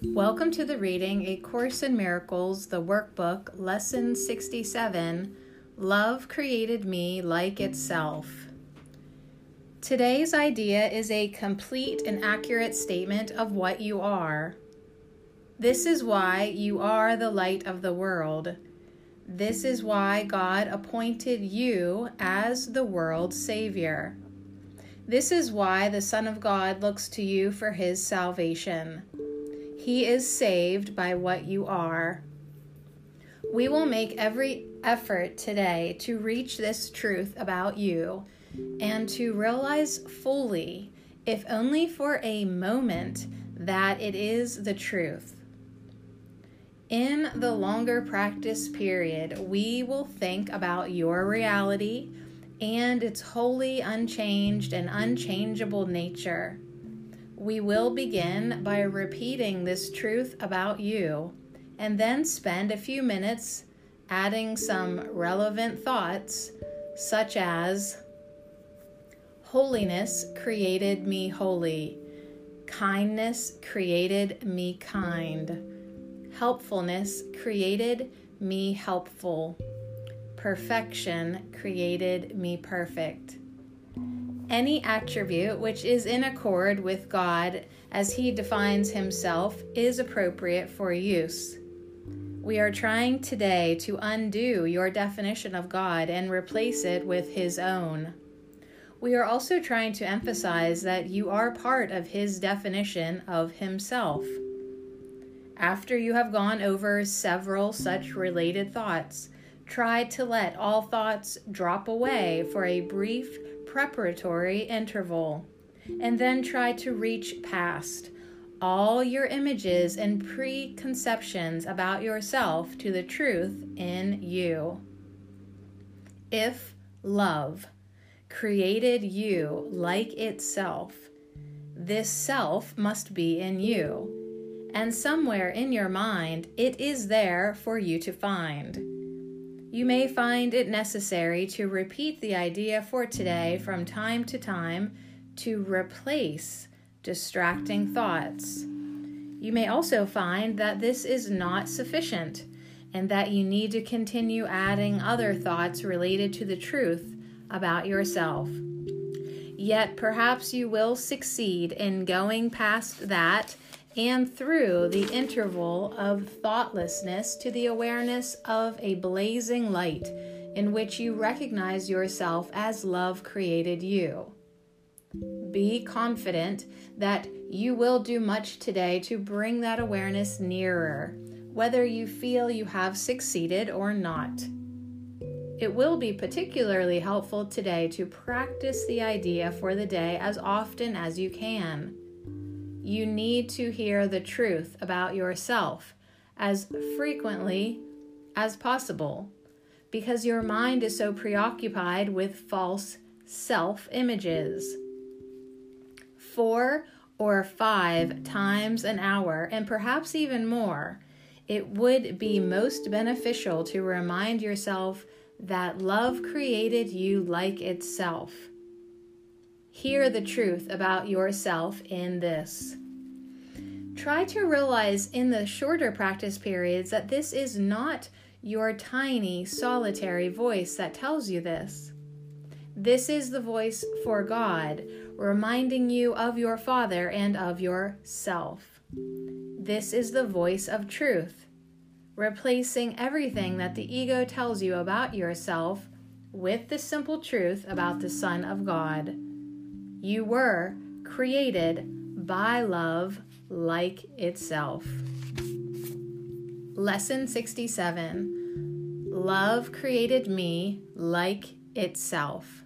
Welcome to the reading A Course in Miracles, the workbook, Lesson 67 Love Created Me Like Itself. Today's idea is a complete and accurate statement of what you are. This is why you are the light of the world. This is why God appointed you as the world's Savior. This is why the Son of God looks to you for his salvation. He is saved by what you are. We will make every effort today to reach this truth about you and to realize fully, if only for a moment, that it is the truth. In the longer practice period, we will think about your reality and its wholly unchanged and unchangeable nature. We will begin by repeating this truth about you and then spend a few minutes adding some relevant thoughts, such as Holiness created me holy, kindness created me kind, helpfulness created me helpful, perfection created me perfect any attribute which is in accord with God as He defines Himself is appropriate for use. We are trying today to undo your definition of God and replace it with His own. We are also trying to emphasize that you are part of His definition of Himself. After you have gone over several such related thoughts, try to let all thoughts drop away for a brief preparatory interval, and then try to reach past all your images and preconceptions about yourself to the truth in you. If love created you like itself, this self must be in you, and somewhere in your mind it is there for you to find. You may find it necessary to repeat the idea for today from time to time to replace distracting thoughts. You may also find that this is not sufficient and that you need to continue adding other thoughts related to the truth about yourself. Yet perhaps you will succeed in going past that and through the interval of thoughtlessness to the awareness of a blazing light in which you recognize yourself as love created you. Be confident that you will do much today to bring that awareness nearer, whether you feel you have succeeded or not. It will be particularly helpful today to practice the idea for the day as often as you can you need to hear the truth about yourself as frequently as possible because your mind is so preoccupied with false self images. Four or five times an hour, and perhaps even more, it would be most beneficial to remind yourself that love created you like itself. Hear the truth about yourself in this. Try to realize in the shorter practice periods that this is not your tiny, solitary voice that tells you this. This is the voice for God, reminding you of your Father and of yourself. This is the voice of truth, replacing everything that the ego tells you about yourself with the simple truth about the Son of God. You were created by love like itself. Lesson 67 Love created me like itself.